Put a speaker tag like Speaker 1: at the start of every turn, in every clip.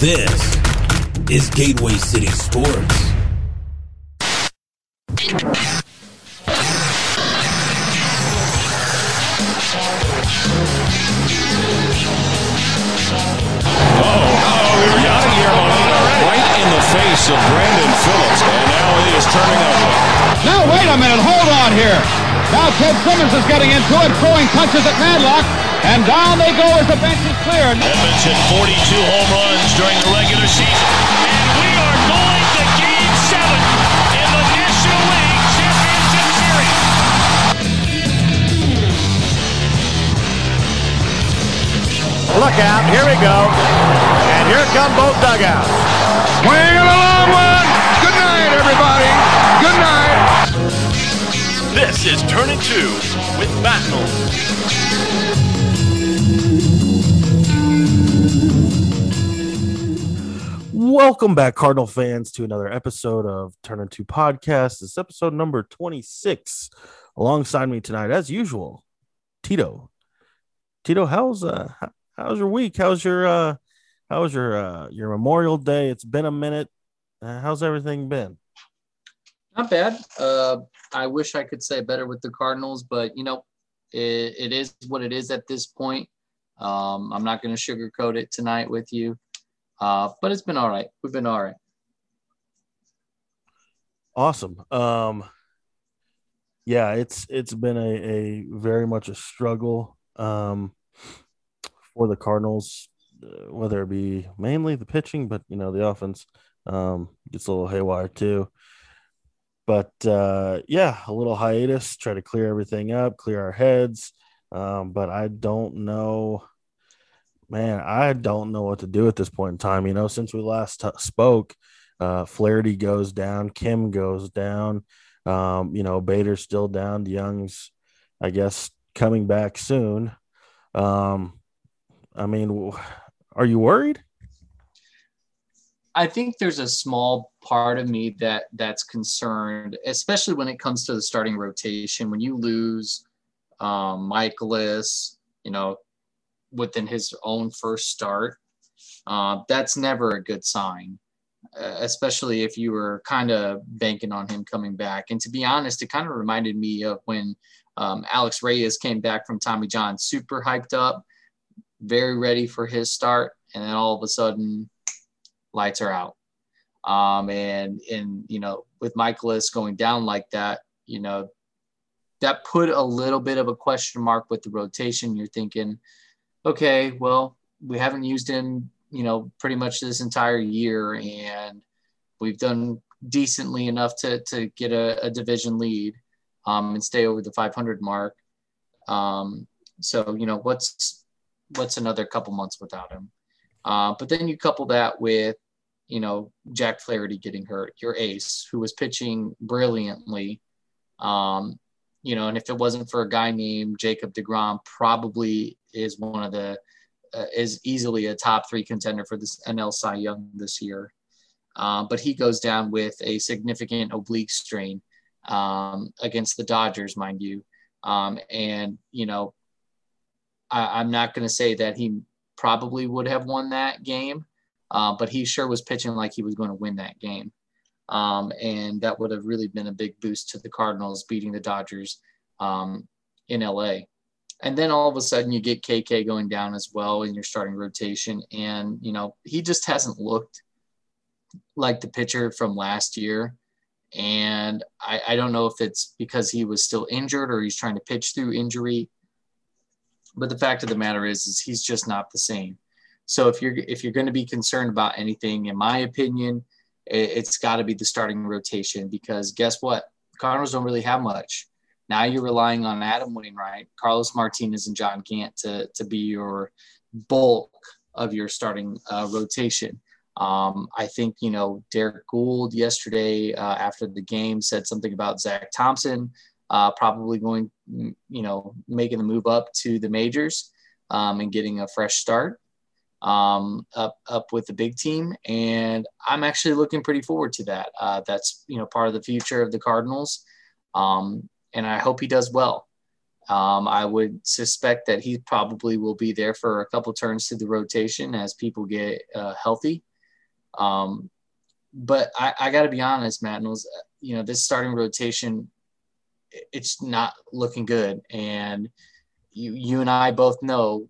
Speaker 1: This is Gateway City Sports.
Speaker 2: Oh, right in the face of Brandon Phillips, and now he is turning over.
Speaker 3: Now, wait a minute. Hold on here. Now, Ted Simmons is getting into it, throwing punches at Madlock, and down they go as the bench is cleared.
Speaker 4: Edmonds hit 42 home runs during the regular season. And we are going to Game 7 in the National League Championship Series.
Speaker 5: Look out, here we go. And here come both dugouts.
Speaker 3: Swing a long one. Good night, everybody. Good night.
Speaker 4: This is Turning 2 with Battle.
Speaker 6: Welcome back, Cardinal fans, to another episode of Turn Into Podcast. This is episode number 26. Alongside me tonight, as usual, Tito. Tito, how's uh how's your week? How's your uh how's your uh your Memorial Day? It's been a minute. Uh, how's everything been?
Speaker 7: Not bad. Uh, I wish I could say better with the Cardinals, but you know, it, it is what it is at this point. Um, I'm not going to sugarcoat it tonight with you, uh, but it's been all right. We've been all right.
Speaker 6: Awesome. Um yeah, it's it's been a, a very much a struggle um for the Cardinals, uh, whether it be mainly the pitching, but you know, the offense um gets a little haywire too. But uh yeah, a little hiatus, try to clear everything up, clear our heads. Um, but I don't know, man, I don't know what to do at this point in time. You know, since we last t- spoke, uh, Flaherty goes down, Kim goes down. Um, you know, Bader's still down. Young's, I guess, coming back soon. Um, I mean, are you worried?
Speaker 7: I think there's a small part of me that that's concerned, especially when it comes to the starting rotation. When you lose um, Mikolas, you know, within his own first start, uh, that's never a good sign, uh, especially if you were kind of banking on him coming back. And to be honest, it kind of reminded me of when um, Alex Reyes came back from Tommy John, super hyped up, very ready for his start, and then all of a sudden, lights are out. Um, and and you know, with Mikolas going down like that, you know, that put a little bit of a question mark with the rotation. You're thinking, okay, well, we haven't used him, you know, pretty much this entire year, and we've done decently enough to to get a, a division lead um, and stay over the 500 mark. Um, so you know, what's what's another couple months without him? Uh, but then you couple that with, you know, Jack Flaherty getting hurt, your ace, who was pitching brilliantly. Um, you know, and if it wasn't for a guy named Jacob DeGrom, probably is one of the, uh, is easily a top three contender for this NL Cy Young this year. Um, but he goes down with a significant oblique strain um, against the Dodgers, mind you. Um, and, you know, I, I'm not going to say that he probably would have won that game, uh, but he sure was pitching like he was going to win that game. Um, and that would have really been a big boost to the Cardinals beating the Dodgers um, in LA. And then all of a sudden you get KK going down as well in your starting rotation. And, you know, he just hasn't looked like the pitcher from last year. And I, I don't know if it's because he was still injured or he's trying to pitch through injury. But the fact of the matter is, is he's just not the same. So if you're if you're going to be concerned about anything, in my opinion, it, it's got to be the starting rotation because guess what? Cardinals don't really have much. Now you're relying on Adam Wainwright, Carlos Martinez, and John Gant to to be your bulk of your starting uh, rotation. Um, I think you know Derrick Goold yesterday uh, after the game said something about Zach Thompson uh, probably going, you know, making the move up to the majors um, and getting a fresh start um, up up with the big team. And I'm actually looking pretty forward to that. Uh, that's you know part of the future of the Cardinals, um, and I hope he does well. Um, I would suspect that he probably will be there for a couple turns to the rotation as people get uh, healthy. Um, but I, I got to be honest, Matt knows, you know, this starting rotation, it's not looking good. And you, you and I both know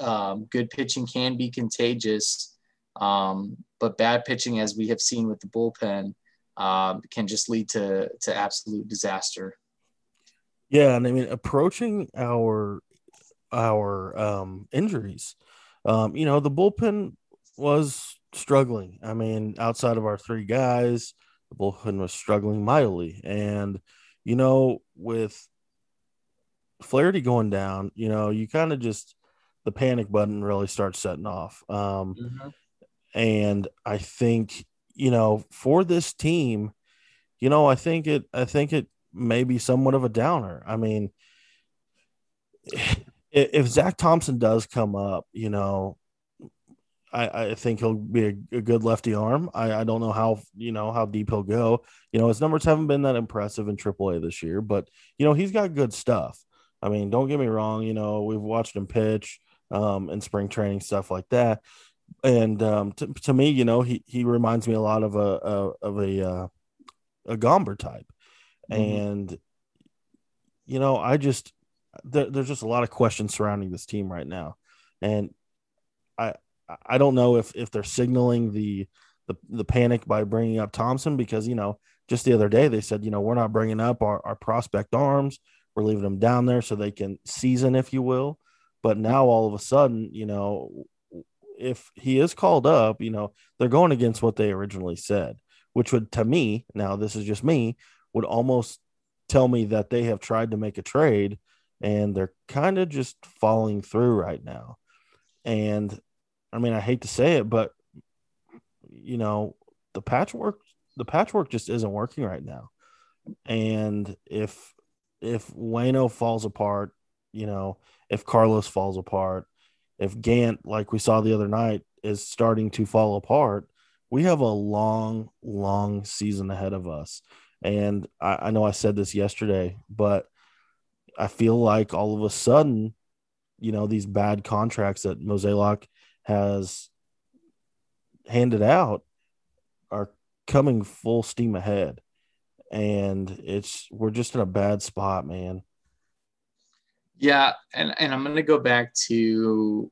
Speaker 7: um, good pitching can be contagious, um, but bad pitching, as we have seen with the bullpen, um, can just lead to to absolute disaster.
Speaker 6: Yeah, and I mean approaching our our um, injuries, um, you know, the bullpen was struggling. I mean, outside of our three guys, the bullpen was struggling mightily, and you know, with Flaherty going down, you know, you kind of just the panic button really starts setting off. Um, mm-hmm. And I think you know for this team, you know, I think it, I think it may be somewhat of a downer. I mean, if Zach Thompson does come up, you know, I, I think he'll be a, a good lefty arm. I, I don't know how you know how deep he'll go. You know, his numbers haven't been that impressive in AAA this year, but you know he's got good stuff. I mean, don't get me wrong. You know, we've watched him pitch um, in spring training stuff like that, and um, to, to me, you know, he he reminds me a lot of a, a of a uh, a Gomber type, mm-hmm. and you know, I just there, there's just a lot of questions surrounding this team right now, and I I don't know if if they're signaling the the the panic by bringing up Thompson because you know just the other day they said you know we're not bringing up our, our prospect arms. We're leaving them down there so they can season if you will. But now all of a sudden you know if he is called up you know they're going against what they originally said which would to me now this is just me would almost tell me that they have tried to make a trade and they're kind of just falling through right now. And I mean, I hate to say it, but you know, the patchwork the patchwork just isn't working right now. And if if Wayno falls apart, you know, if Carlos falls apart, if Gant, like we saw the other night, is starting to fall apart, we have a long, long season ahead of us. And I, I know I said this yesterday, but I feel like all of a sudden, you know, these bad contracts that Mozeliak has handed out are coming full steam ahead. And it's we're just in a bad spot man.
Speaker 7: Yeah and and i'm going to go back to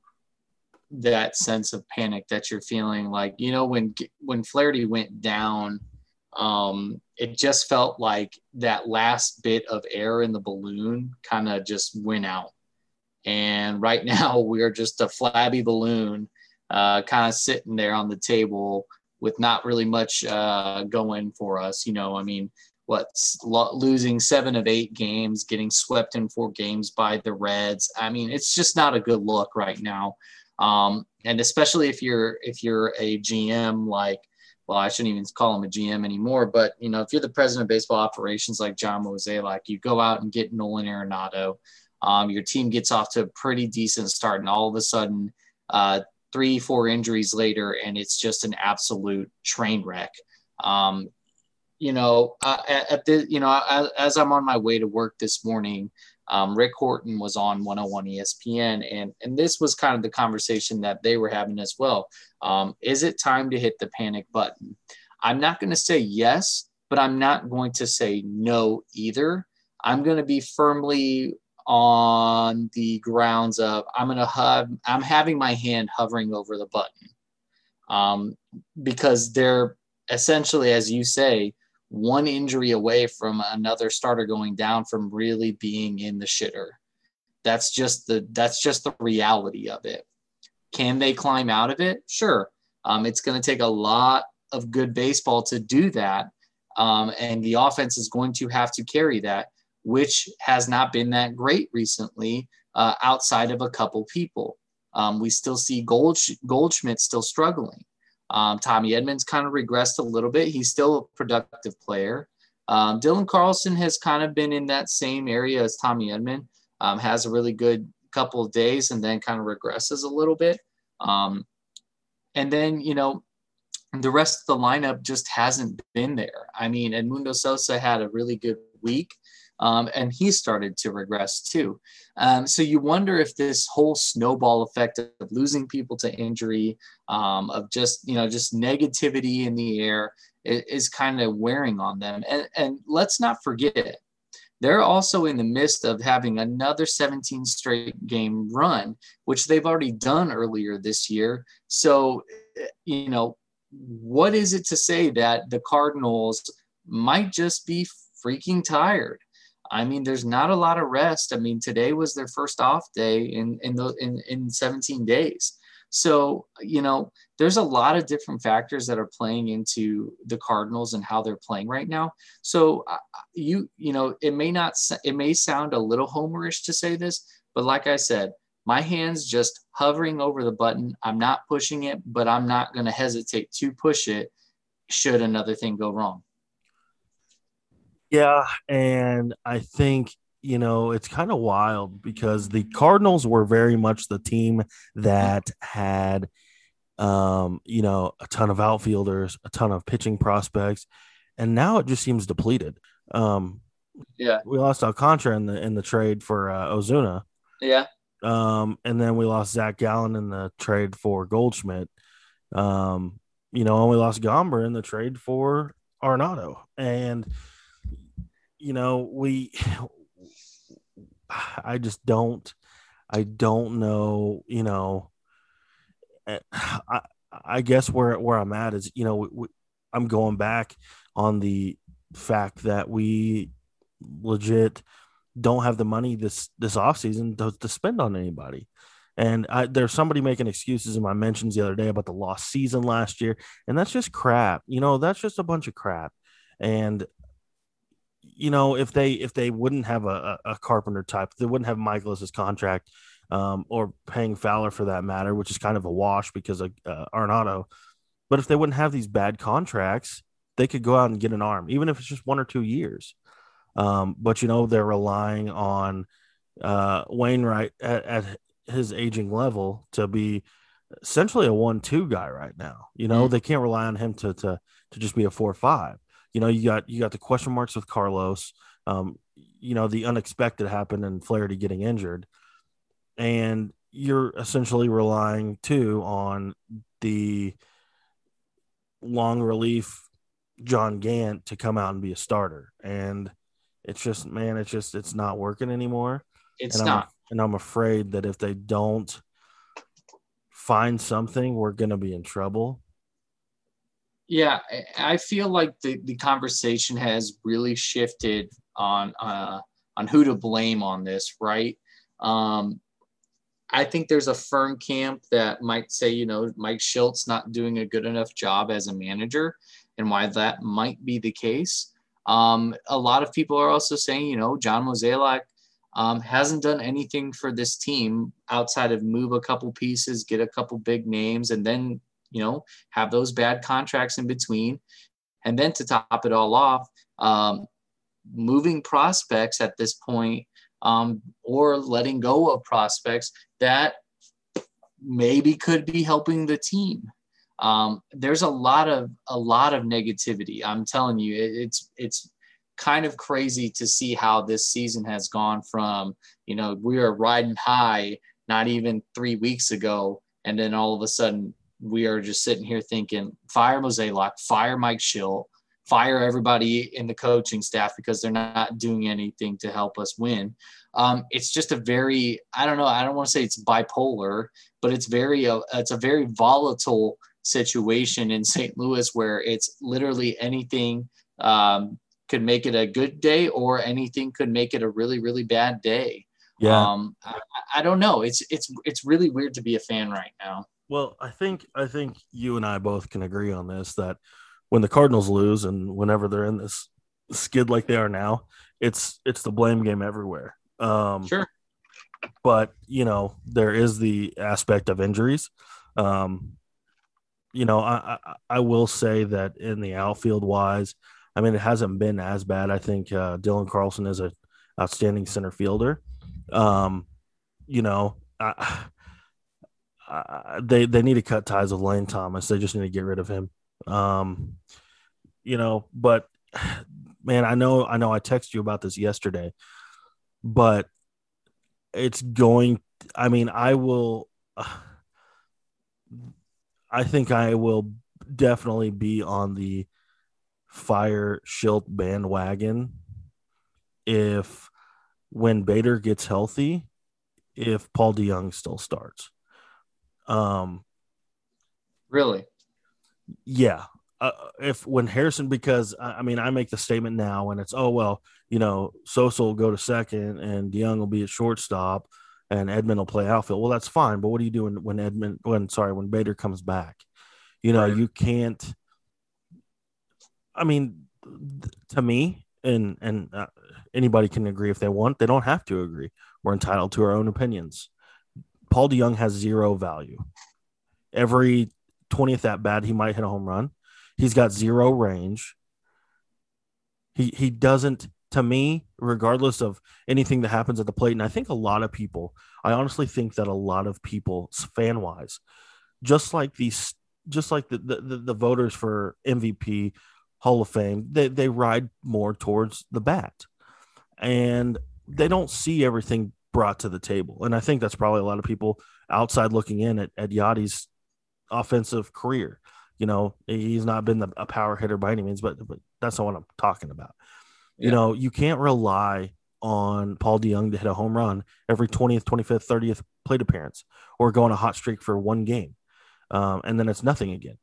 Speaker 7: that sense of panic that you're feeling. Like you know when when flaherty went down um it just felt like that last bit of air in the balloon kind of just went out and right now, we're just a flabby balloon, uh, kind of sitting there on the table with not really much uh, going for us. You know, I mean, what's lo- losing seven of eight games, getting swept in four games by the Reds. I mean, it's just not a good look right now. Um, and especially if you're if you're a GM like well, I shouldn't even call him a GM anymore, but you know, if you're the president of baseball operations like John Mozeliak, like you go out and get Nolan Arenado, um, your team gets off to a pretty decent start, and all of a sudden, uh, three, four injuries later, and it's just an absolute train wreck. Um, you know, at, the, you know, as, as, I'm on my way to work this morning, um, Rick Horton was on 101 ESPN, and and this was kind of the conversation that they were having as well. Um, is it time to hit the panic button? I'm not going to say yes, but I'm not going to say no either. I'm going to be firmly on the grounds of I'm gonna have I'm having my hand hovering over the button, um, because they're essentially, as you say, one injury away from another starter going down from really being in the shitter. That's just the that's just the reality of it. Can they climb out of it? Sure. Um, it's going to take a lot of good baseball to do that, um, and the offense is going to have to carry that which has not been that great recently uh, outside of a couple people. Um, we still see Gold, Goldschmidt still struggling. Um, Tommy Edmonds kind of regressed a little bit. He's still a productive player. Um, Dylan Carlson has kind of been in that same area as Tommy Edman. Um, has a really good couple of days and then kind of regresses a little bit. Um, and then, you know, the rest of the lineup just hasn't been there. I mean, Edmundo Sosa had a really good week. Um, and he started to regress too. Um, so you wonder if this whole snowball effect of losing people to injury, um, of just you know just negativity in the air, is, is kind of wearing on them. And and let's not forget, they're also in the midst of having another 17 straight game run, which they've already done earlier this year. So you know what is it to say that the Cardinals might just be freaking tired? I mean, there's not a lot of rest. I mean, today was their first off day in in the in, in 17 days. So, you know, there's a lot of different factors that are playing into the Cardinals and how they're playing right now. So, uh, you you know, it may not it may sound a little homerish to say this, but like I said, my hands just hovering over the button. I'm not pushing it, but I'm not going to hesitate to push it should another thing go wrong.
Speaker 6: Yeah, and I think you know it's kind of wild because the Cardinals were very much the team that had um you know a ton of outfielders, a ton of pitching prospects, and now it just seems depleted. Um
Speaker 7: yeah.
Speaker 6: We lost Alcantara in the in the trade for uh, Ozuna.
Speaker 7: Yeah.
Speaker 6: Um, and then we lost Zach Gallen in the trade for Goldschmidt. Um, you know, and we lost Gomber in the trade for Arenado. And, you know, we, I just don't, I don't know, you know, eh, I, I guess where, where I'm at is, you know, we, we, I'm going back on the fact that we legit don't have the money this this offseason to, to spend on anybody. And I, there's somebody making excuses in my mentions the other day about the lost season last year, and that's just crap. You know, that's just a bunch of crap. And you know, if they if they wouldn't have a, a, Carpenter type, they wouldn't have Mikolas's contract, um, or paying Fowler for that matter, which is kind of a wash because of uh, Arenado. But if they wouldn't have these bad contracts, they could go out and get an arm, even if it's just one or two years. Um, but you know, they're relying on uh, Wainwright at, at, his aging level to be essentially a one-two guy right now. You know, mm-hmm. they can't rely on him to to to just be a four-five. You know, you got you got the question marks with Carlos. Um, you know, the unexpected happened and Flaherty getting injured, and you're essentially relying too on the long relief John Gant to come out and be a starter. And it's just, man, it's just, it's not working anymore.
Speaker 7: It's
Speaker 6: and
Speaker 7: not.
Speaker 6: I'm, and I'm afraid that if they don't find something, we're going to be in trouble.
Speaker 7: Yeah, I feel like the, the conversation has really shifted on uh, on who to blame on this, right? Um, I think there's a firm camp that might say, you know, Mike Shildt not doing a good enough job as a manager, and why that might be the case. Um, a lot of people are also saying, you know, John Mozeliak um, hasn't done anything for this team outside of move a couple pieces, get a couple big names, and then, you know, have those bad contracts in between. And then to top it all off, um, moving prospects at this point um, or letting go of prospects that maybe could be helping the team um, there's a lot of a lot of negativity. I'm telling you, it, it's it's kind of crazy to see how this season has gone from you know we are riding high not even three weeks ago, and then all of a sudden we are just sitting here thinking fire Mozeliak, fire Mike Shildt, fire everybody in the coaching staff because they're not doing anything to help us win. Um, it's just a very I don't know I don't want to say it's bipolar, but it's very uh, it's a very volatile situation in St. Louis where it's literally anything um, could make it a good day or anything could make it a really really bad day.
Speaker 6: Yeah.
Speaker 7: Um, I, I don't know. It's it's it's really weird to be a fan right now.
Speaker 6: Well, I think I think you and I both can agree on this that when the Cardinals lose and whenever they're in this skid like they are now, it's it's the blame game everywhere. Um,
Speaker 7: sure.
Speaker 6: But you know there is the aspect of injuries. Um, you know, I, I, I will say that in the outfield wise, I mean, it hasn't been as bad. I think uh, Dylan Carlson is a outstanding center fielder. Um, you know, I, They they need to cut ties with Lane Thomas. They just need to get rid of him. Um, you know, but man, I know, I know, I texted you about this yesterday, but it's going. I mean, I will. I think I will definitely be on the fire Shildt bandwagon if when Bader gets healthy, if Paul DeJong still starts. Um,
Speaker 7: Really?
Speaker 6: yeah. Uh, if when Harrison, because I I mean, I make the statement now, and it's oh well, you know, Sosa will go to second, and DeJong will be at shortstop, and Edman will play outfield. Well, that's fine, but what are you doing when Edman, when sorry, when Bader comes back? You know,
Speaker 7: Right.
Speaker 6: you can't. I mean, to me, and and uh, anybody can agree if they want. They don't have to agree. We're entitled to our own opinions. Paul DeJong has zero value. Every 20th at bat, he might hit a home run. He's got zero range. He he doesn't to me, regardless of anything that happens at the plate, and I think a lot of people, I honestly think that a lot of people, fan wise, just like these, just like the, the the the voters for MVP, Hall of Fame, they they ride more towards the bat, and they don't see everything brought to the table, and I think that's probably a lot of people outside looking in at at Yachty's offensive career. You know, he's not been the, a power hitter by any means, but but that's not what I'm talking about. You know, you can't rely on Paul DeJong to hit a home run every 20th, 25th, 30th plate appearance or go on a hot streak for one game. Um, and then it's nothing again.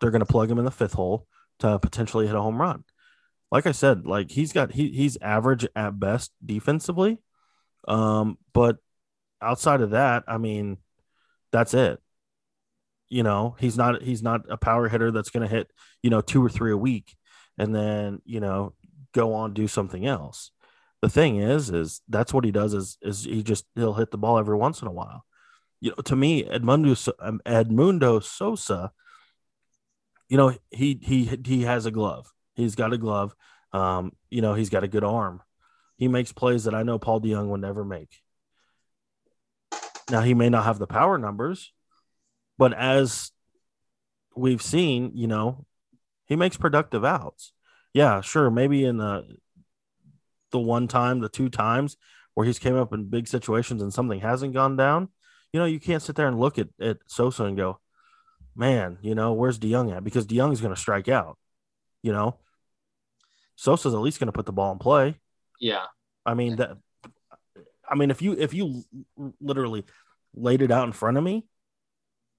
Speaker 6: They're going to plug him in the fifth hole to potentially hit a home run. Like I said, like he's got, he, he's average at best defensively. Um, but outside of that, I mean, that's it. You know, he's not, he's not a power hitter that's going to hit, you know, two or three a week and then, you know, go on do something else. The thing is, is that's what he does is is he just he'll hit the ball every once in a while. You know, to me, Edmundo um, Edmundo Sosa, you know, he he he has a glove. He's got a glove. Um, you know, he's got a good arm. He makes plays that I know Paul DeJong would never make. Now he may not have the power numbers, but as we've seen, you know, he makes productive outs yeah, sure. Maybe in the the one time, the two times where he's came up in big situations and something hasn't gone down, you know, you can't sit there and look at, at Sosa and go, man, you know, where's DeJong at? Because DeJong is going to strike out. You know, Sosa's at least going to put the ball in play.
Speaker 7: Yeah.
Speaker 6: I mean that. I mean, if you if you literally laid it out in front of me,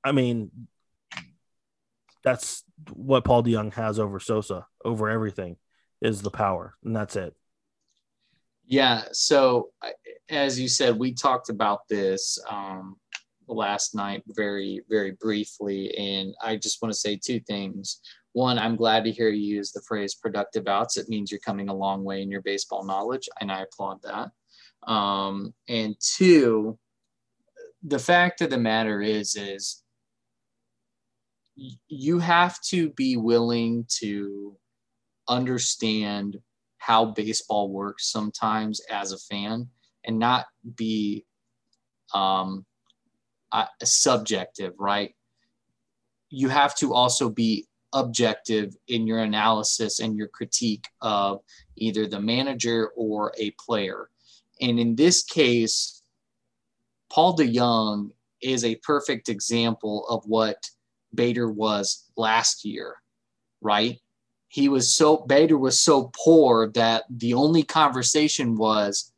Speaker 6: I mean, that's what Paul DeJong has over Sosa, over everything, is the power, and that's it.
Speaker 7: Yeah. So, as you said, we talked about this um, last night very, very briefly. And I just want to say two things. One, I'm glad to hear you use the phrase productive outs. It means you're coming a long way in your baseball knowledge, and I applaud that. Um, and two, the fact of the matter is, is you have to be willing to understand how baseball works sometimes as a fan and not be um, uh, subjective, right? You have to also be objective in your analysis and your critique of either the manager or a player. And in this case, Paul DeJong is a perfect example of what Bader was last year, right? he was so Bader was so poor that the only conversation was,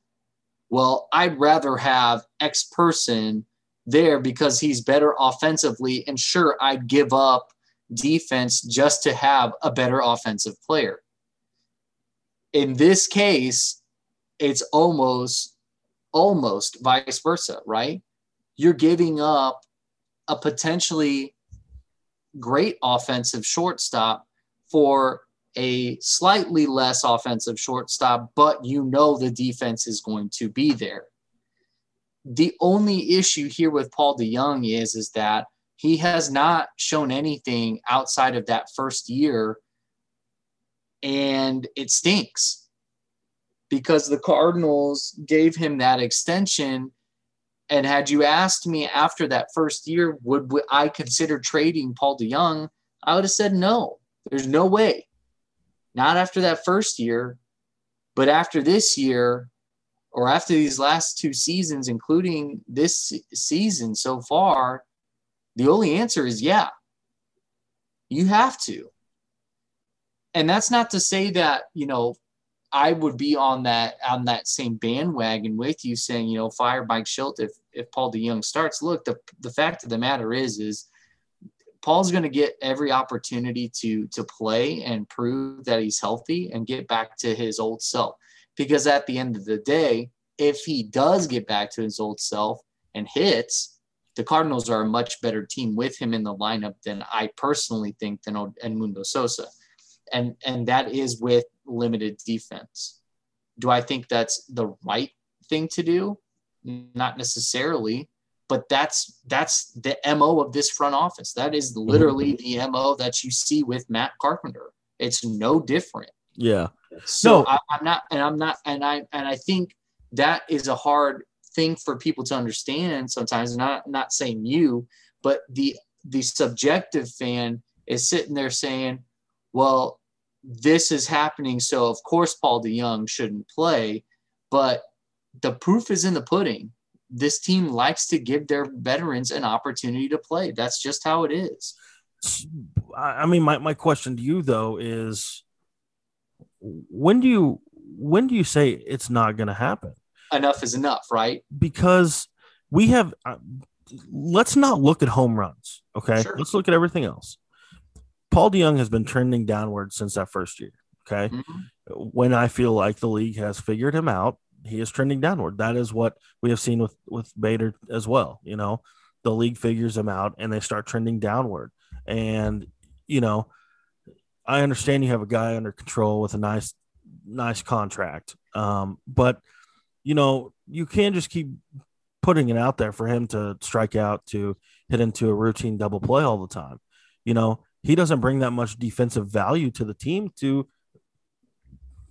Speaker 7: well, I'd rather have X person there because he's better offensively, and sure, I'd give up defense just to have a better offensive player. In this case, it's almost almost vice versa, right? You're giving up a potentially great offensive shortstop for a slightly less offensive shortstop, but you know the defense is going to be there. The only issue here with Paul DeJong is, is that he has not shown anything outside of that first year, and it stinks because the Cardinals gave him that extension. And had you asked me after that first year, would I consider trading Paul DeJong? I would have said no. There's no way. not after that first year, but after this year or after these last two seasons, including this season so far, the only answer is yeah. You have to. And that's not to say that, you know, I would be on that on that same bandwagon with you saying, you know, fire Mike Shildt if if Paul DeJong starts. Look, the the fact of the matter is is Paul's going to get every opportunity to to play and prove that he's healthy and get back to his old self. Because at the end of the day, if he does get back to his old self and hits, the Cardinals are a much better team with him in the lineup than I personally think than Edmundo Sosa. And and that is with limited defense. Do I think that's the right thing to do? Not necessarily, but that's that's the mo of this front office. That is mm-hmm. literally the mo that you see with Matt Carpenter. It's no different.
Speaker 6: Yeah.
Speaker 7: So no. I, I'm not, and I'm not, and I and I think that is a hard thing for people to understand sometimes. Not not saying you, but the the subjective fan is sitting there saying, "Well, this is happening. So of course Paul DeJong shouldn't play, but the proof is in the pudding. This team likes to give their veterans an opportunity to play. That's just how it is.
Speaker 6: I mean, my, my question to you though is when do you when do you say it's not going to happen?
Speaker 7: Enough is enough, right?
Speaker 6: Because we have. Uh, let's not look at home runs. Okay, sure. let's look at everything else. Paul DeJong has been trending downward since that first year. Okay. Mm-hmm. When I feel like the league has figured him out, he is trending downward. That is what we have seen with with Bader as well. You know, the league figures him out and they start trending downward. And you know, I understand you have a guy under control with a nice nice contract. Um, but you know, you can't just keep putting it out there for him to strike out to hit into a routine double play all the time. You know, he doesn't bring that much defensive value to the team to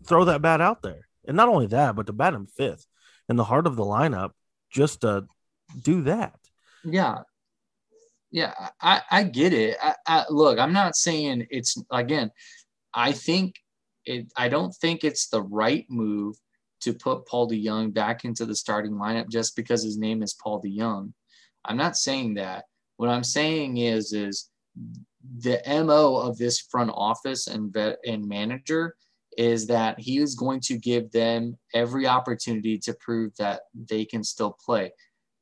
Speaker 6: throw that bat out there. And not only that, but to bat him fifth in the heart of the lineup just to do that.
Speaker 7: Yeah. Yeah, I, I get it. I, I, look, I'm not saying it's again. I think it. I don't think it's the right move to put Paul DeJong back into the starting lineup just because his name is Paul DeJong. I'm not saying that. What I'm saying is, is the mo of this front office and vet and manager is that he is going to give them every opportunity to prove that they can still play.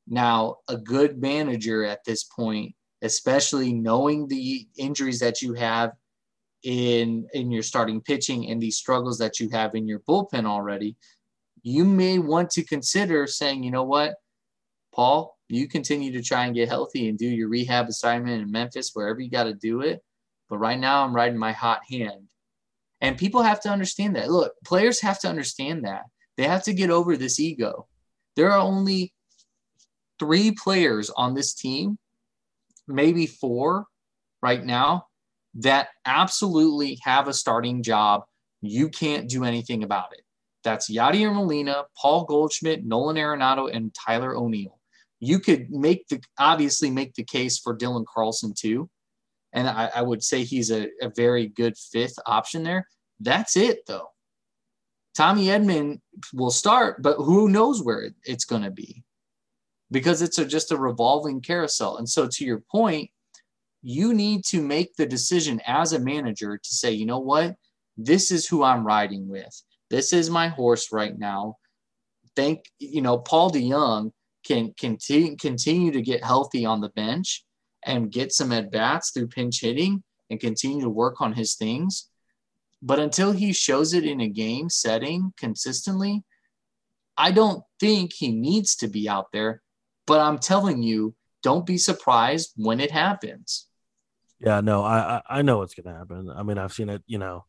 Speaker 7: Now, a good manager at this point, especially knowing the injuries that you have in in your starting pitching and these struggles that you have in your bullpen already, you may want to consider saying, you know what, Paul, you continue to try and get healthy and do your rehab assignment in Memphis, wherever you got to do it. But right now, I'm riding my hot hand. And people have to understand that. Look, players have to understand that. They have to get over this ego. There are only three players on this team, maybe four right now, that absolutely have a starting job. You can't do anything about it. That's Yadier Molina, Paul Goldschmidt, Nolan Arenado, and Tyler O'Neill you could make the obviously make the case for Dylan Carlson too. And I, I would say he's a, a, very good fifth option there. That's it though. Tommy Edman will start, but who knows where it, it's going to be because it's a, just a revolving carousel. And so, to your point, you need to make the decision as a manager to say, you know what, this is who I'm riding with. This is my horse right now. Thank you know Paul DeJong can continue continue to get healthy on the bench and get some at bats through pinch hitting and continue to work on his things. But until he shows it in a game setting consistently, I don't think he needs to be out there. But I'm telling you, don't be surprised when it happens.
Speaker 6: Yeah, no, I I know it's gonna happen. I mean, I've seen it, you know,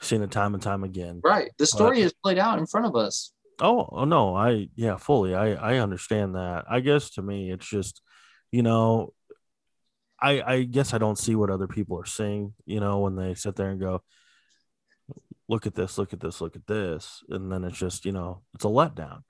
Speaker 6: seen it time and time again.
Speaker 7: Right. The story but, is played out in front of us.
Speaker 6: Oh, oh no, I yeah, fully. I I understand that. I guess to me it's just, you know, I I guess I don't see what other people are seeing, you know, when they sit there and go, look at this, look at this, look at this, and then it's just, you know, it's a letdown.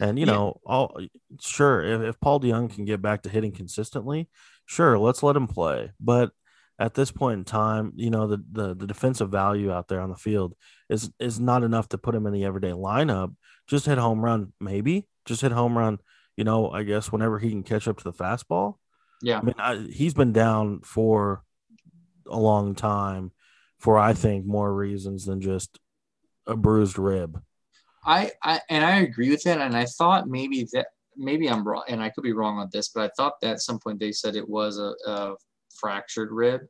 Speaker 6: And you yeah. know, all sure, if, if Paul DeJong can get back to hitting consistently, sure, let's let him play. But at this point in time, you know, the, the the defensive value out there on the field is is not enough to put him in the everyday lineup. Just hit home run, maybe. Just hit home run. You know, I guess whenever he can catch up to the fastball.
Speaker 7: Yeah.
Speaker 6: I mean, I, he's been down for a long time, for I think more reasons than just a bruised rib.
Speaker 7: I, I and I agree with that. And I thought maybe that maybe I'm wrong, and I could be wrong on this, but I thought that at some point they said it was a, a fractured rib.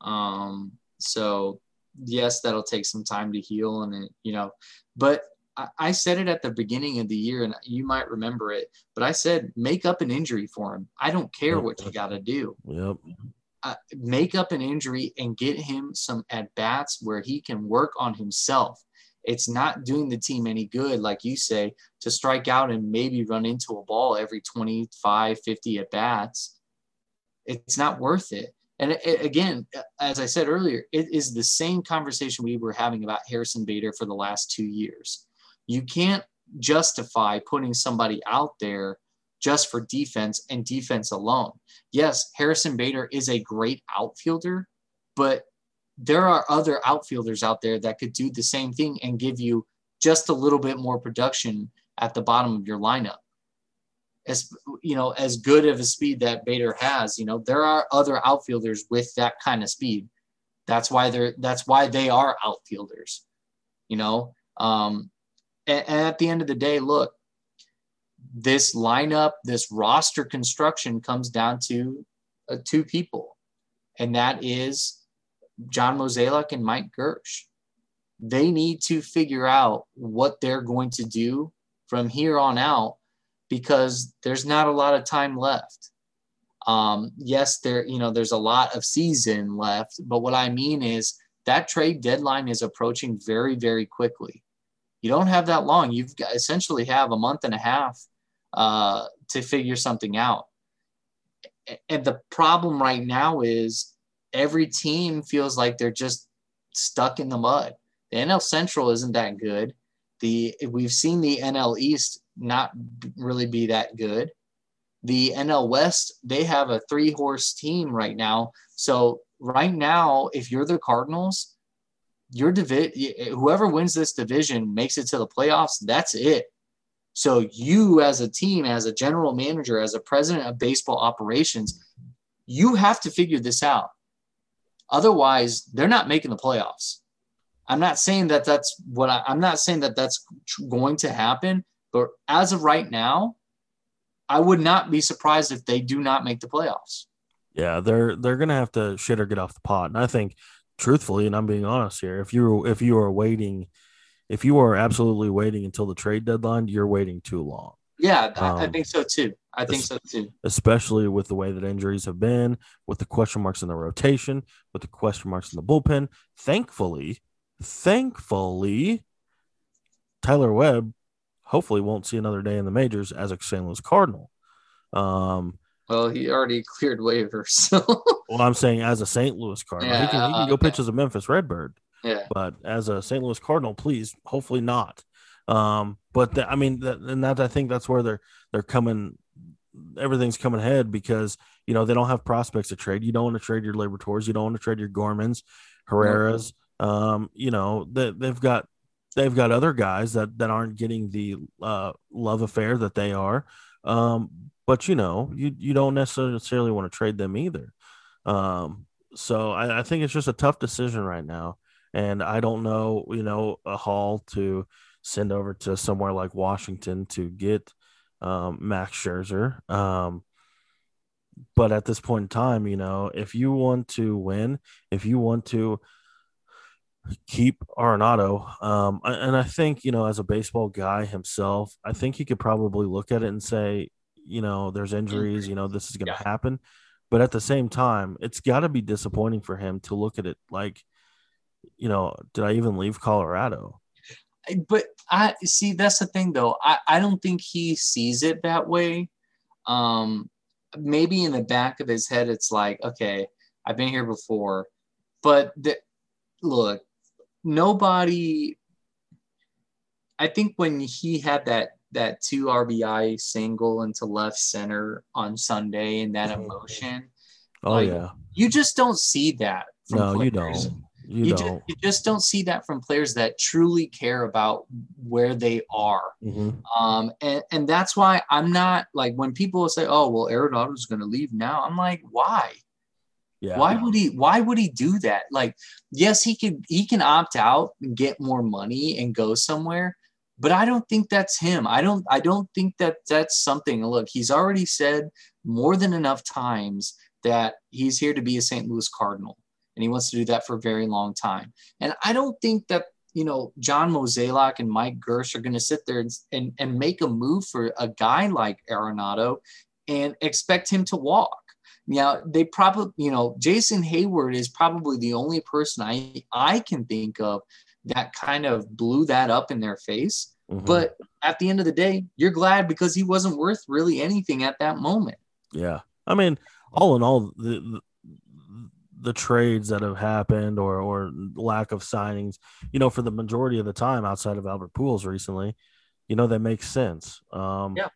Speaker 7: Um, so yes, that'll take some time to heal, and it, you know, but I, I said it at the beginning of the year, and you might remember it. But I said make up an injury for him. I don't care what you got to do.
Speaker 6: Yep.
Speaker 7: Uh, make up an injury and get him some at bats where he can work on himself. It's not doing the team any good, like you say, to strike out and maybe run into a ball every 25, 50 at bats. It's not worth it. And it, again, as I said earlier, it is the same conversation we were having about Harrison Bader for the last two years. You can't justify putting somebody out there just for defense and defense alone. Yes, Harrison Bader is a great outfielder, but there are other outfielders out there that could do the same thing and give you just a little bit more production at the bottom of your lineup. As you know, as good of a speed that Bader has, you know, there are other outfielders with that kind of speed. That's why they're that's why they are outfielders. You know, um, and, and at the end of the day, look, this lineup, this roster construction comes down to uh, two people, and that is John Mozeliak and Mike Girsch. They need to figure out what they're going to do from here on out because there's not a lot of time left. Um, yes, there you know there's a lot of season left, but what I mean is that trade deadline is approaching very very quickly. You don't have that long. You've got, essentially have a month and a half uh, to figure something out. And the problem right now is every team feels like they're just stuck in the mud. The NL Central isn't that good. The we've seen the NL East not really be that good. The NL West, they have a three horse team right now. So right now, if you're the Cardinals, your divi- whoever wins this division makes it to the playoffs. That's it. So you as a team, as a general manager, as a president of baseball operations, you have to figure this out. Otherwise, they're not making the playoffs. I'm not saying that that's what I, I'm not saying that that's going to happen, but as of right now, I would not be surprised if they do not make the playoffs.
Speaker 6: Yeah, they're they're gonna have to shit or get off the pot. And I think, truthfully, and I'm being honest here, if you if you are waiting, if you are absolutely waiting until the trade deadline, you're waiting too long.
Speaker 7: Yeah, I, I
Speaker 6: Um,
Speaker 7: think so too. I think so too.
Speaker 6: especially with the way that injuries have been, with the question marks in the rotation, with the question marks in the bullpen. Thankfully, thankfully, Tyler Webb hopefully won't see another day in the majors as a St. Louis Cardinal. Um,
Speaker 7: Well, he already cleared waivers, so
Speaker 6: well, I'm saying as a St. Louis Cardinal, he can, he can go
Speaker 7: okay.
Speaker 6: pitch as a Memphis Redbird,
Speaker 7: yeah.
Speaker 6: but as a St. Louis Cardinal, please, hopefully not. Um, but the, I mean, that, and that I think that's where they're they're coming. Everything's coming ahead because you know they don't have prospects to trade. You don't want to trade your Liberatores. You don't want to trade your Gormans, Herrera's. Um, you know they, they've got they've got other guys that that aren't getting the uh, love affair that they are. Um, but you know you you don't necessarily want to trade them either. Um, so I, I think it's just a tough decision right now, and I don't know you know a haul to send over to somewhere like Washington to get um, Max Scherzer. Um, but at this point in time, you know, if you want to win, if you want to keep Arenado, um, and I think you know, as a baseball guy himself, I think he could probably look at it and say, you know, there's injuries, you know, this is going to
Speaker 7: Yeah.
Speaker 6: happen. But at the same time, it's got to be disappointing for him to look at it like, you know, did I even leave Colorado?
Speaker 7: but I see that's the thing though. I, I don't think he sees it that way. Um, maybe in the back of his head, it's like, okay, I've been here before, but the, look, nobody. I think when he had that that two RBI single into left center on Sunday and that emotion,
Speaker 6: Oh
Speaker 7: Like,
Speaker 6: yeah.
Speaker 7: You just don't see that. From
Speaker 6: No, you don't. You,
Speaker 7: You,
Speaker 6: don't.
Speaker 7: just, you just don't see that from players that truly care about where they are.
Speaker 6: Mhm.
Speaker 7: Um, and, and that's why I'm not like when people say, "Oh, well, Arenado's going to leave now," I'm like, "Why?
Speaker 6: Yeah.
Speaker 7: Why would he? Why would he do that? Like, yes, he could he can opt out and get more money and go somewhere, but I don't think that's him. I don't I don't think that that's something. Look, he's already said more than enough times that he's here to be a St. Louis Cardinal, and he wants to do that for a very long time. And I don't think that you know John Mozeliak and Mike Girsch are going to sit there and, and and make a move for a guy like Arenado and expect him to walk. Now they probably, you know, Jason Heyward is probably the only person I I can think of that kind of blew that up in their face.
Speaker 6: Mhm.
Speaker 7: But at the end of the day, you're glad because he wasn't worth really anything at that moment.
Speaker 6: Yeah, I mean, all in all, the, the the trades that have happened or or lack of signings, you know, for the majority of the time outside of Albert Pujols recently, you know, that makes sense. Um,
Speaker 7: Yeah.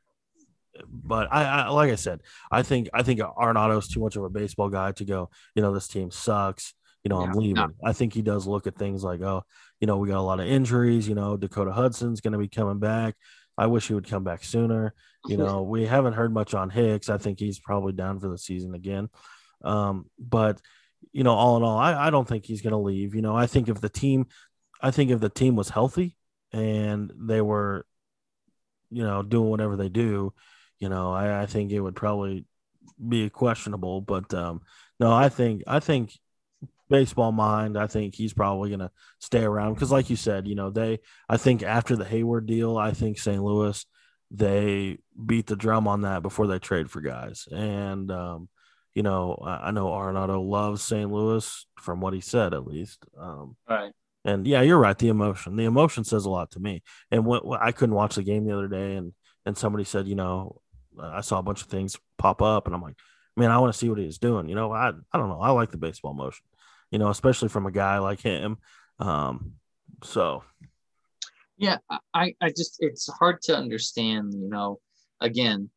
Speaker 6: But I, I, like I said, I think I think Arenado's too much of a baseball guy to go. You know, this team sucks. You know, I'm leaving.
Speaker 7: no.
Speaker 6: I think he does look at things like, oh, you know, we got a lot of injuries. You know, Dakota Hudson's going to be coming back. I wish he would come back sooner. You know, we haven't heard much on Hicks. I think he's probably down for the season again. Um, but you know, all in all, I, I don't think he's going to leave. You know, I think if the team, I think if the team was healthy and they were, you know, doing whatever they do, you know, I, I think it would probably be questionable. But um, no, I think I think baseball mind. I think he's probably going to stay around because, like you said, you know, they. I think after the Heyward deal, I think St. Louis they beat the drum on that before they trade for guys. And um, you know, I, I know Arenado loves St. Louis from what he said, at least. Um,
Speaker 7: Right.
Speaker 6: and yeah, you're right. The emotion, the emotion says a lot to me. And when, when I couldn't watch the game the other day, and and somebody said, you know, I saw a bunch of things pop up, and I'm like, man, I want to see what he's doing. You know, I I don't know. I like the baseball motion. You know, especially from a guy like him. Um, so
Speaker 7: Yeah, I, I just it's hard to understand, you know, again,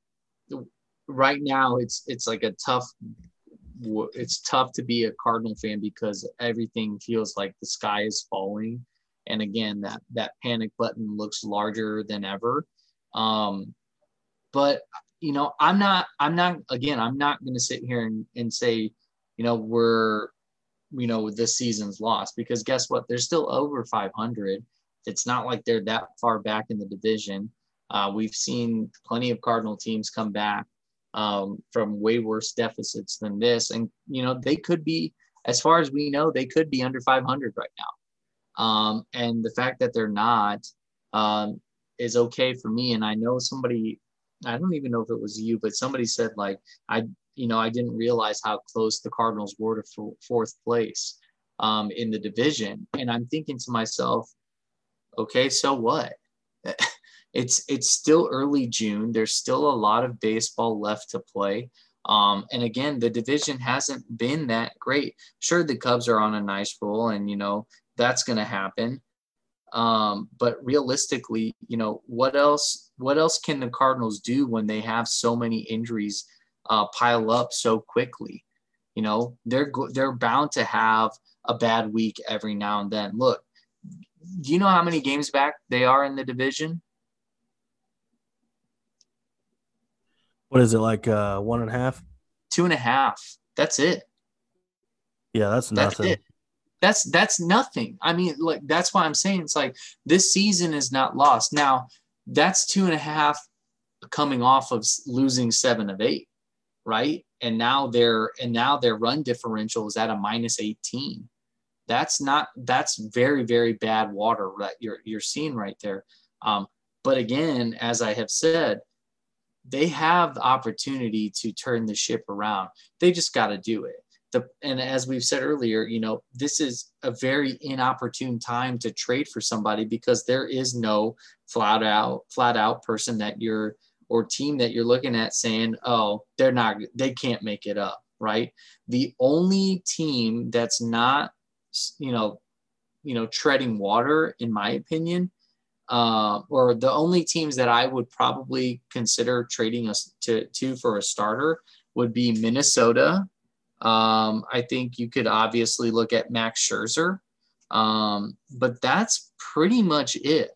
Speaker 7: right now it's it's like a tough it's tough to be a Cardinal fan because everything feels like the sky is falling. And again, that that panic button looks larger than ever. Um, but you know, I'm not I'm not again, I'm not gonna sit here and, and say, you know, we're you know, this season's lost because guess what? They're still over 500 it's not like they're that far back in the division. Uh, we've seen plenty of Cardinal teams come back um, from way worse deficits than this, and you know they could be, as far as we know, they could be under 500 right now. Um, and the fact that they're not um, is okay for me. And I know somebody, I don't even know if it was you, but somebody said like I, you know, I didn't realize how close the Cardinals were to f- fourth place um, in the division, and I'm thinking to myself okay so what? It's it's still early june. There's still a lot of baseball left to play. Um, and again the division hasn't been that great. Sure the cubs are on a nice roll and you know that's going to happen um, but realistically you know what else what else can the cardinals do when they have so many injuries uh, pile up so quickly you know they're they're bound to have a bad week every now and then look do you know how many games back they are in the division?
Speaker 6: what is it like? Uh, one and a half?
Speaker 7: Two and a half. That's it.
Speaker 6: Yeah, that's
Speaker 7: That's
Speaker 6: nothing.
Speaker 7: it. That's that's nothing. I mean, like that's why I'm saying it's like this season is not lost. Now, that's two and a half coming off of losing seven of eight, right? And now their and now their run differential is at a minus 18. That's not that's very very bad water that you're you're seeing right there. Um, but again, as I have said, they have the opportunity to turn the ship around. They just got to do it. The, and as we've said earlier, you know, this is a very inopportune time to trade for somebody because there is no flat out, flat out person that you're or team that you're looking at saying, oh, they're not, they can't make it up, right? The only team that's not, you know, you know, treading water, in my opinion, uh, or the only teams that I would probably consider trading us to, to for a starter would be Minnesota, Um, I think you could obviously look at Max Scherzer, um, but that's pretty much it.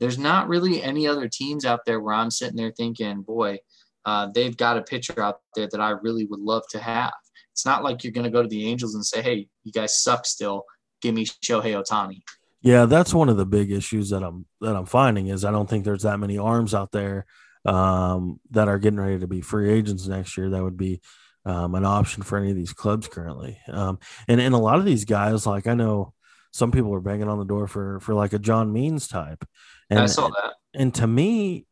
Speaker 7: There's not really any other teams out there where I'm sitting there thinking, boy, uh, they've got a pitcher out there that I really would love to have. It's not like you're going to go to the Angels and say, hey, you guys suck still. Give me Shohei Ohtani.
Speaker 6: Yeah, that's one of the big issues that I'm that I'm finding is I don't think there's that many arms out there um, that are getting ready to be free agents next year. That would be um, an option for any of these clubs currently. Um, and and a lot of these guys, like I know some people are banging on the door for for like a John Means type. And,
Speaker 7: I saw that.
Speaker 6: And to me,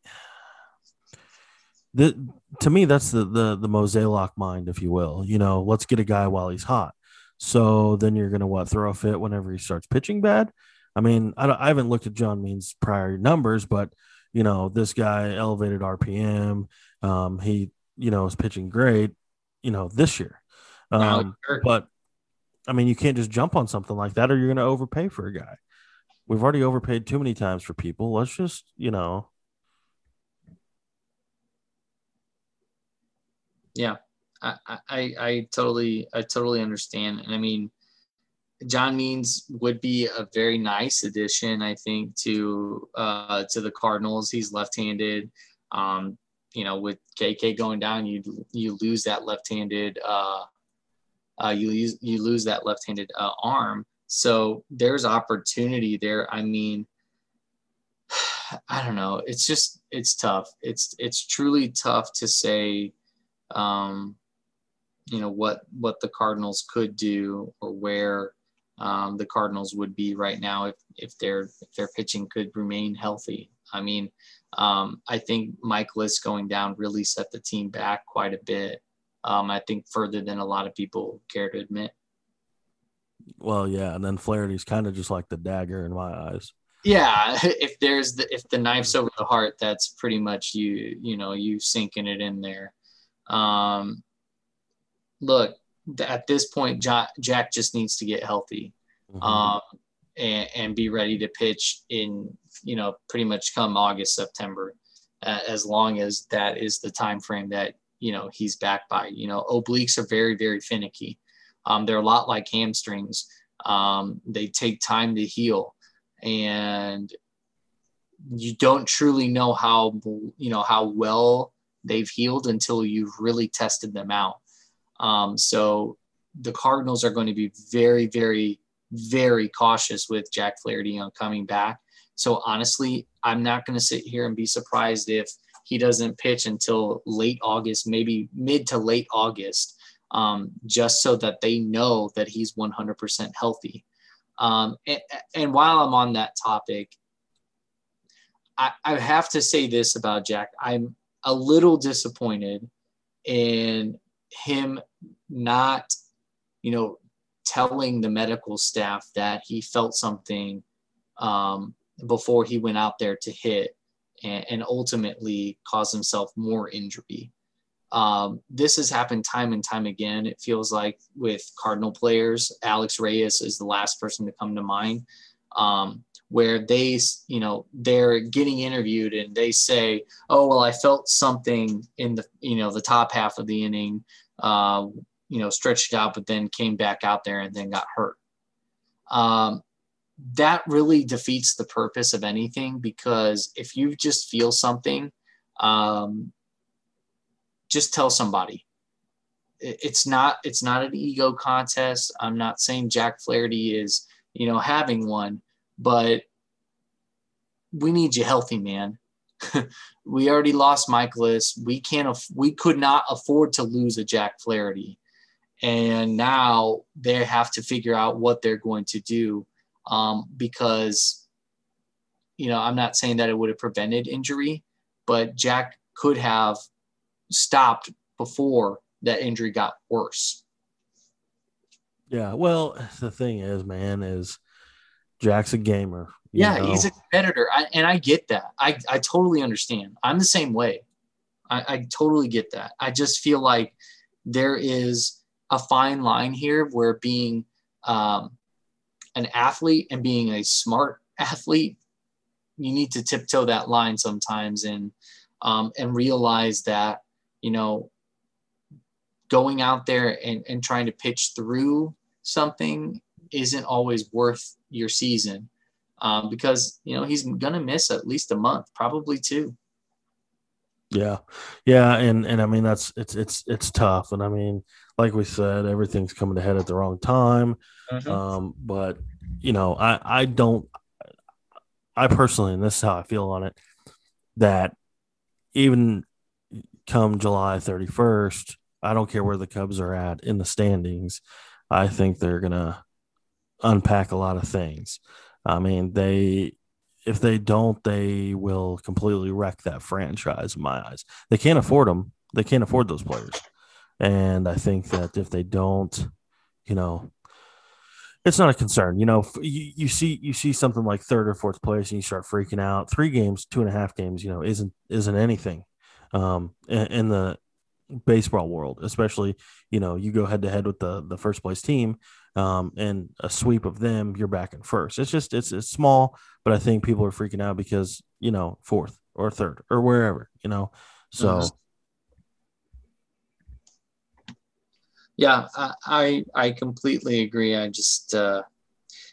Speaker 6: the to me that's the the the Mozeliak mind, if you will. You know, let's get a guy while he's hot. So then you're gonna what throw a fit whenever he starts pitching bad. I mean, I, I haven't looked at John Means' prior numbers, but you know, this guy elevated RPM. Um, he, you know, is pitching great, you know, this year. Um, sure. but I mean, you can't just jump on something like that or you're going to overpay for a guy. We've already overpaid too many times for people. Let's just, you know.
Speaker 7: Yeah, I, I, I totally, I totally understand. And I mean, John Means would be a very nice addition, I think, to uh, to the Cardinals. He's left-handed. Um, you know, with KK going down, you you lose that left-handed. Uh, uh, you lose you lose that left-handed uh, arm. So there's opportunity there. I mean, I don't know. It's just it's tough. It's it's truly tough to say. Um, you know what what the Cardinals could do or where um, the Cardinals would be right now if if their if their pitching could remain healthy. I mean, um, I think Mikolas going down really set the team back quite a bit. Um, I think further than a lot of people care to admit.
Speaker 6: Well, yeah, and then Flaherty's kind of just like the dagger in my eyes.
Speaker 7: Yeah, if there's the if the knife's over the heart, that's pretty much you. You know, you sinking it in there. Um, look, at this point, Jack just needs to get healthy mm-hmm. um, and, and, be ready to pitch in, you know, pretty much come August, September, uh, as long as that is the time frame that, you know, he's back by. You know, obliques are very, very finicky. Um, they're a lot like hamstrings. Um, they take time to heal. And you don't truly know how, you know, how well they've healed until you've really tested them out. Um, so the Cardinals are going to be very, very, very cautious with Jack Flaherty on coming back. So honestly, I'm not going to sit here and be surprised if he doesn't pitch until late August, maybe mid to late August, um, just so that they know that he's 100% healthy. Um, and, and, while I'm on that topic, I, I have to say this about Jack. I'm a little disappointed in him not, you know, telling the medical staff that he felt something um, before he went out there to hit and, and ultimately cause himself more injury. Um, this has happened time and time again. It feels like with Cardinal players, Alex Reyes is the last person to come to mind. Um, where they, you know, they're getting interviewed and they say, "Oh, well, I felt something in the, you know, the top half of the inning, uh, you know, stretched out, but then came back out there and then got hurt." Um, that really defeats the purpose of anything because if you just feel something, um, just tell somebody. It's not it's not an ego contest. I'm not saying Jack Flaherty is you know having one but we need you healthy, man. we already lost Mikolas. We can't. Aff- we could not afford to lose a Jack Flaherty, and now they have to figure out what they're going to do um, because, you know, I'm not saying that it would have prevented injury, but Jack could have stopped before that injury got worse.
Speaker 6: Yeah. Well, the thing is, man, is Jack's a gamer.
Speaker 7: Yeah, know? he's a competitor, I, and I get that. I I totally understand. I'm the same way. I, I totally get that. I just feel like there is a fine line here where being um, an athlete and being a smart athlete, you need to tiptoe that line sometimes and um, and realize that you know going out there and, and trying to pitch through something isn't always worth your season um, because you know he's gonna miss at least a month, probably two.
Speaker 6: Yeah, yeah, and and I mean that's it's it's it's tough, and I mean like we said, everything's coming to head at the wrong time.
Speaker 7: Mhm.
Speaker 6: Um, but you know, I I don't, I personally, and this is how I feel on it, that even come July thirty first, I don't care where the Cubs are at in the standings. I think they're gonna unpack a lot of things. I mean, they if they don't, they will completely wreck that franchise in my eyes. They can't afford them. They can't afford those players. And I think that if they don't, you know, it's not a concern. You know, you, you see you see something like third or fourth place and you start freaking out. Three games, two and a half games, you know, isn't isn't anything um, in, in the baseball world, especially you know you go head to head with the the first place team um, and a sweep of them, you're back in first. It's just it's it's small, but I think people are freaking out because you know fourth or third or wherever you know. So
Speaker 7: Yeah, I I, completely agree. I just uh,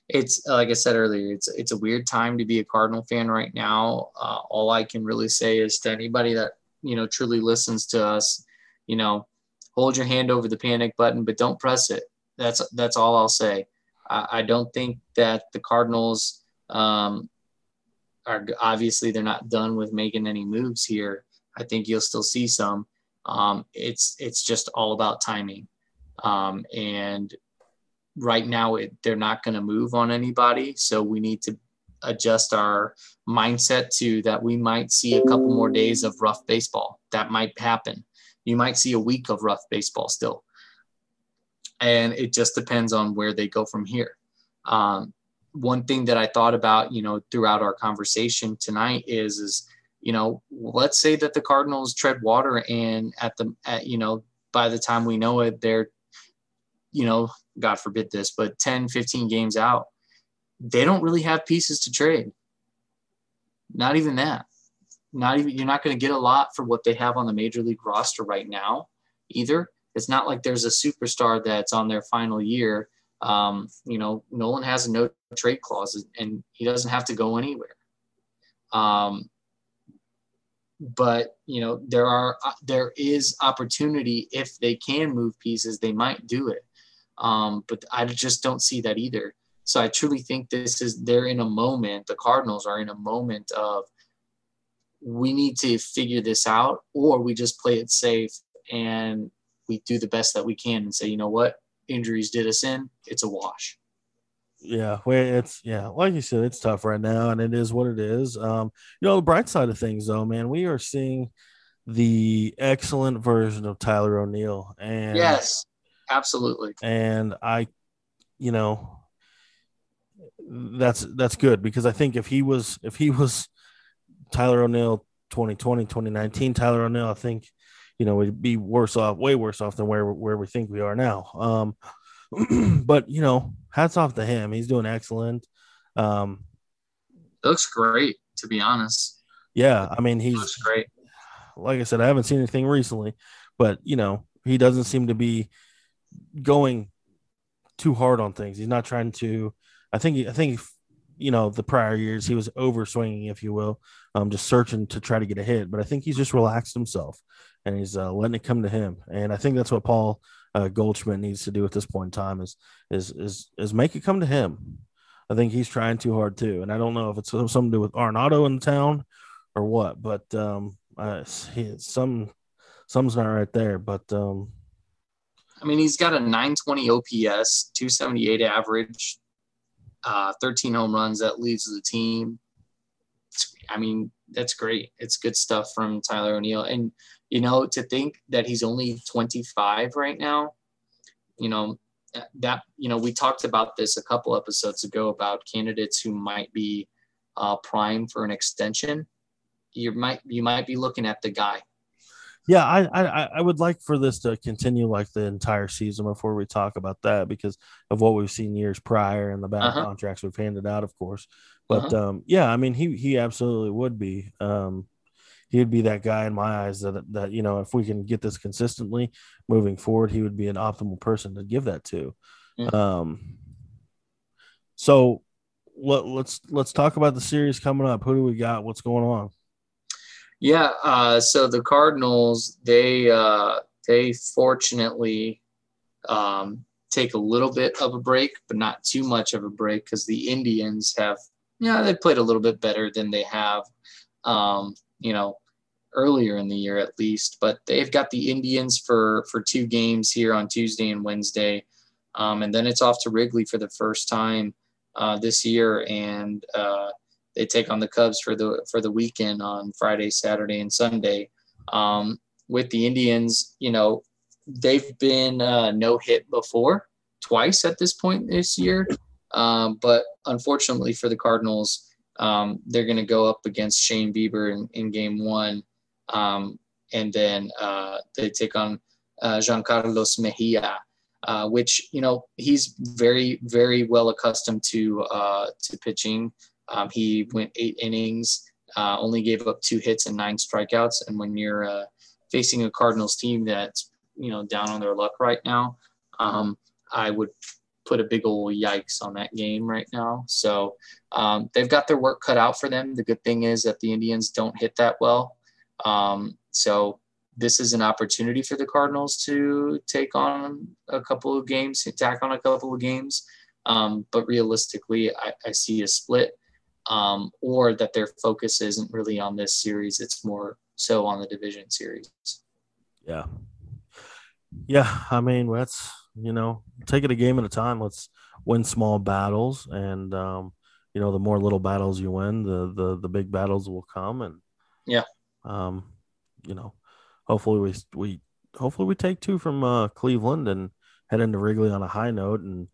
Speaker 7: it's like I said earlier, it's it's a weird time to be a Cardinal fan right now. Uh, all I can really say is to anybody that you know truly listens to us, you know, hold your hand over the panic button, but don't press it. That's that's all I'll say. I, I don't think that the Cardinals um, are obviously they're not done with making any moves here. I think you'll still see some. Um, it's it's just all about timing, um, and right now it, they're not going to move on anybody. So we need to adjust our mindset to that. We might see a couple more days of rough baseball. That might happen. You might see a week of rough baseball still, and it just depends on where they go from here. Um, one thing that I thought about, you know, throughout our conversation tonight is is you know, let's say that the Cardinals tread water and at the, at, you know, by the time we know it, they're, you know, God forbid this, but 10, 15 games out, they don't really have pieces to trade. Not even that. Not even, you're not going to get a lot for what they have on the major league roster right now either. It's not like there's a superstar that's on their final year. Um, you know, Nolan has a no trade clause and he doesn't have to go anywhere. Um, but you know there are there is opportunity if they can move pieces they might do it um, but i just don't see that either. So i truly think this is they're in a moment the cardinals are in a moment of we need to figure this out or we just play it safe and we do the best that we can and say you know what? Injuries did us in. It's a wash.
Speaker 6: Yeah, it's yeah, like you said, it's tough right now, and it is what it is. Um, you know, the bright side of things, though, man, we are seeing the excellent version of Tyler O'Neill, and
Speaker 7: yes absolutely
Speaker 6: and I, you know, that's that's good because I think if he was if he was Tyler O'Neill 2020 2019 Tyler O'Neill, I think you know we'd be worse off, way worse off than where where we think we are now. Um, but you know, hats off to him. He's doing excellent. Um,
Speaker 7: it looks great to be honest
Speaker 6: yeah, I mean, he's
Speaker 7: great
Speaker 6: like I said, I haven't seen anything recently, but you know, he doesn't seem to be going too hard on things. He's not trying to. I think. I think. You know, the prior years he was over swinging, if you will, um, just searching to try to get a hit. But I think he's just relaxed himself and he's uh, letting it come to him. And I think that's what Paul uh, Goldschmidt needs to do at this point in time is is is is make it come to him. I think he's trying too hard too, and I don't know if it's something to do with Arenado in town or what, but um, uh, some something's not right there. But um,
Speaker 7: I mean, he's got a 920 OPS, 278 average, uh, 13 home runs. That leads the team. I mean, that's great. It's good stuff from Tyler O'Neill. And, you know, to think that he's only 25 right now, you know, that- that, you know, we talked about this a couple episodes ago about candidates who might be uh, prime for an extension. You might, you might be looking at the guy.
Speaker 6: Yeah, I, I I would like for this to continue like the entire season before we talk about that because of what we've seen years prior and the bad
Speaker 7: Uh-huh.
Speaker 6: contracts we've handed out, of course. But um, yeah, I mean, he he absolutely would be. Um, he'd be that guy in my eyes that that you know if we can get this consistently moving forward, he would be an optimal person to give that to.
Speaker 7: Yeah.
Speaker 6: Um, so let, let's let's talk about the series coming up. Who do we got? What's going on?
Speaker 7: Yeah, uh, so the Cardinals, they uh, they fortunately um, take a little bit of a break, but not too much of a break because the Indians have, yeah, they played a little bit better than they have, um, you know, earlier in the year at least. But they've got the Indians for for two games here on Tuesday and Wednesday, um, and then it's off to Wrigley for the first time uh, this year, and uh, they take on the Cubs for the for the weekend on Friday, Saturday, and Sunday. Um, with the Indians, you know, they've been uh, no hit before, twice at this point this year. Um, but unfortunately for the Cardinals, um, they're going to go up against Shane Bieber in, in game one. Um, and then uh, they take on uh, Jean Carlos Mejia, uh, which, you know, he's very, very well accustomed to, uh, to pitching. Um, he went eight innings, uh, only gave up two hits and nine strikeouts. And when you're uh, facing a Cardinals team that's you know down on their luck right now, um, I would put a big old yikes on that game right now. So um, they've got their work cut out for them. The good thing is that the Indians don't hit that well. Um, so this is an opportunity for the Cardinals to take on a couple of games, attack on a couple of games. Um, but realistically, I, I, see a split, um, or that their focus isn't really on this series. It's more so on the division series.
Speaker 6: Yeah, yeah, I mean that's you know take it a game at a time. Let's win small battles, and um, you know the more little battles you win, the the the big battles will come, and
Speaker 7: yeah,
Speaker 6: um, you know, hopefully we we hopefully we take two from uh, Cleveland and head into Wrigley on a high note. And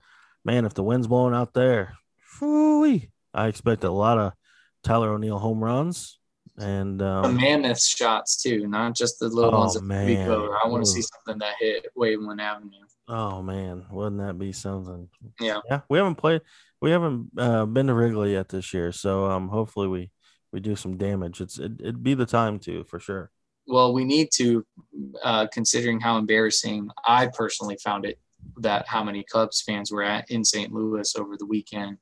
Speaker 6: man, if the wind's blowing out there, whoo I expect a lot of Tyler O'Neill home runs and um,
Speaker 7: mammoth shots too, not just the little
Speaker 6: oh,
Speaker 7: ones that
Speaker 6: man.
Speaker 7: I want to see something that hit Waveland Avenue.
Speaker 6: Oh man, wouldn't that be something?
Speaker 7: Yeah,
Speaker 6: yeah. We haven't played, we haven't uh, been to Wrigley yet this year, so um, hopefully we we do some damage. It's it, it'd be the time to for sure.
Speaker 7: Well, we need to, uh, considering how embarrassing I personally found it that how many Cubs fans were at in St. Louis over the weekend,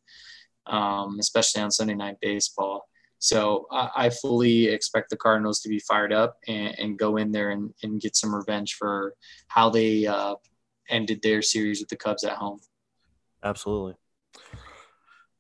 Speaker 7: um, especially on Sunday night baseball. So I, I fully expect the Cardinals to be fired up and, and go in there and, and, get some revenge for how they uh, ended their series with the Cubs at home.
Speaker 6: Absolutely.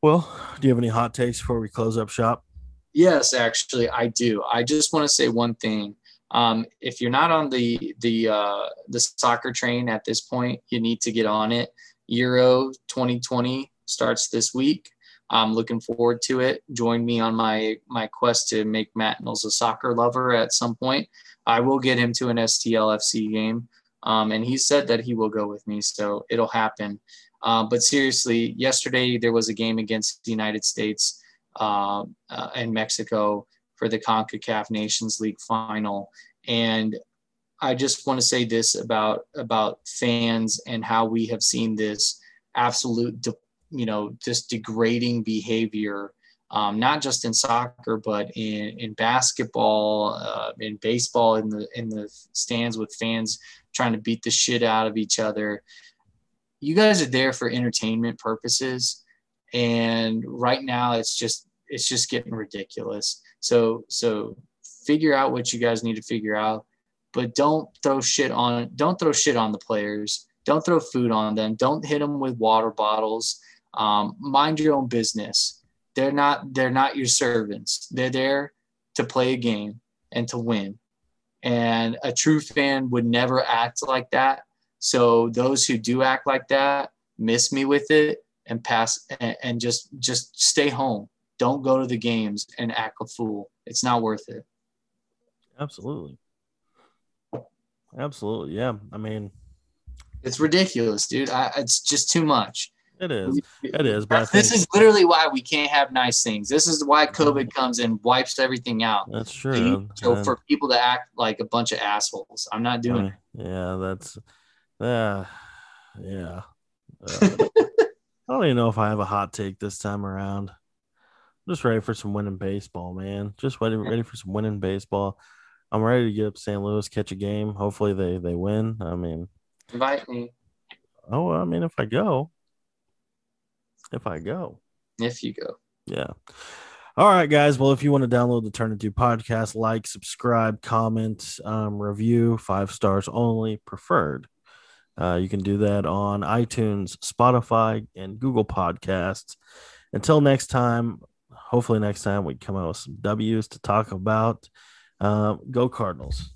Speaker 6: Well, do you have any hot takes before we close up shop?
Speaker 7: Yes, actually, I do. I just want to say one thing. Um, if you're not on the the uh, the soccer train at this point, you need to get on it. Euro 2020 starts this week. I'm looking forward to it. Join me on my my quest to make Matt Knowles a soccer lover at some point. I will get him to an STLFC game, um, and he said that he will go with me, so it'll happen. Uh, but seriously, yesterday there was a game against the United States uh, uh, and Mexico for the CONCACAF Nations League final, and I just want to say this about about fans and how we have seen this absolute you know just degrading behavior um, not just in soccer but in, in basketball uh, in baseball in the in the stands with fans trying to beat the shit out of each other. You guys are there for entertainment purposes and right now it's just it's just getting ridiculous. So so figure out what you guys need to figure out but don't throw shit on don't throw shit on the players. Don't throw food on them. Don't hit them with water bottles um, mind your own business. They're not they're not your servants. They're there to play a game and to win. And a true fan would never act like that. So those who do act like that, miss me with it and pass and, and just just stay home. Don't go to the games and act a fool. It's not worth it.
Speaker 6: Absolutely. Absolutely. Yeah. I mean,
Speaker 7: it's ridiculous, dude. I, it's just too much.
Speaker 6: It is. It is. But
Speaker 7: this is literally why we can't have nice things. This is why COVID comes and wipes everything out.
Speaker 6: That's true.
Speaker 7: So and for people to act like a bunch of assholes, I'm not doing it.
Speaker 6: Yeah, that's. Uh, yeah. Uh, I don't even know if I have a hot take this time around. I'm just ready for some winning baseball, man. Just ready, ready for some winning baseball. I'm ready to get up to St. Louis, catch a game. Hopefully they they win. I mean,
Speaker 7: Invite me
Speaker 6: oh, I mean, if I go, if I go,
Speaker 7: if you go.
Speaker 6: yeah. All right, guys. Well, if you want to download the Turn Into podcast, like, subscribe, comment, um, review, five stars only, preferred. Uh, you can do that on iTunes, Spotify, and Google Podcasts. Until next time, hopefully next time we come out with some W's to talk about. Um, go Cardinals.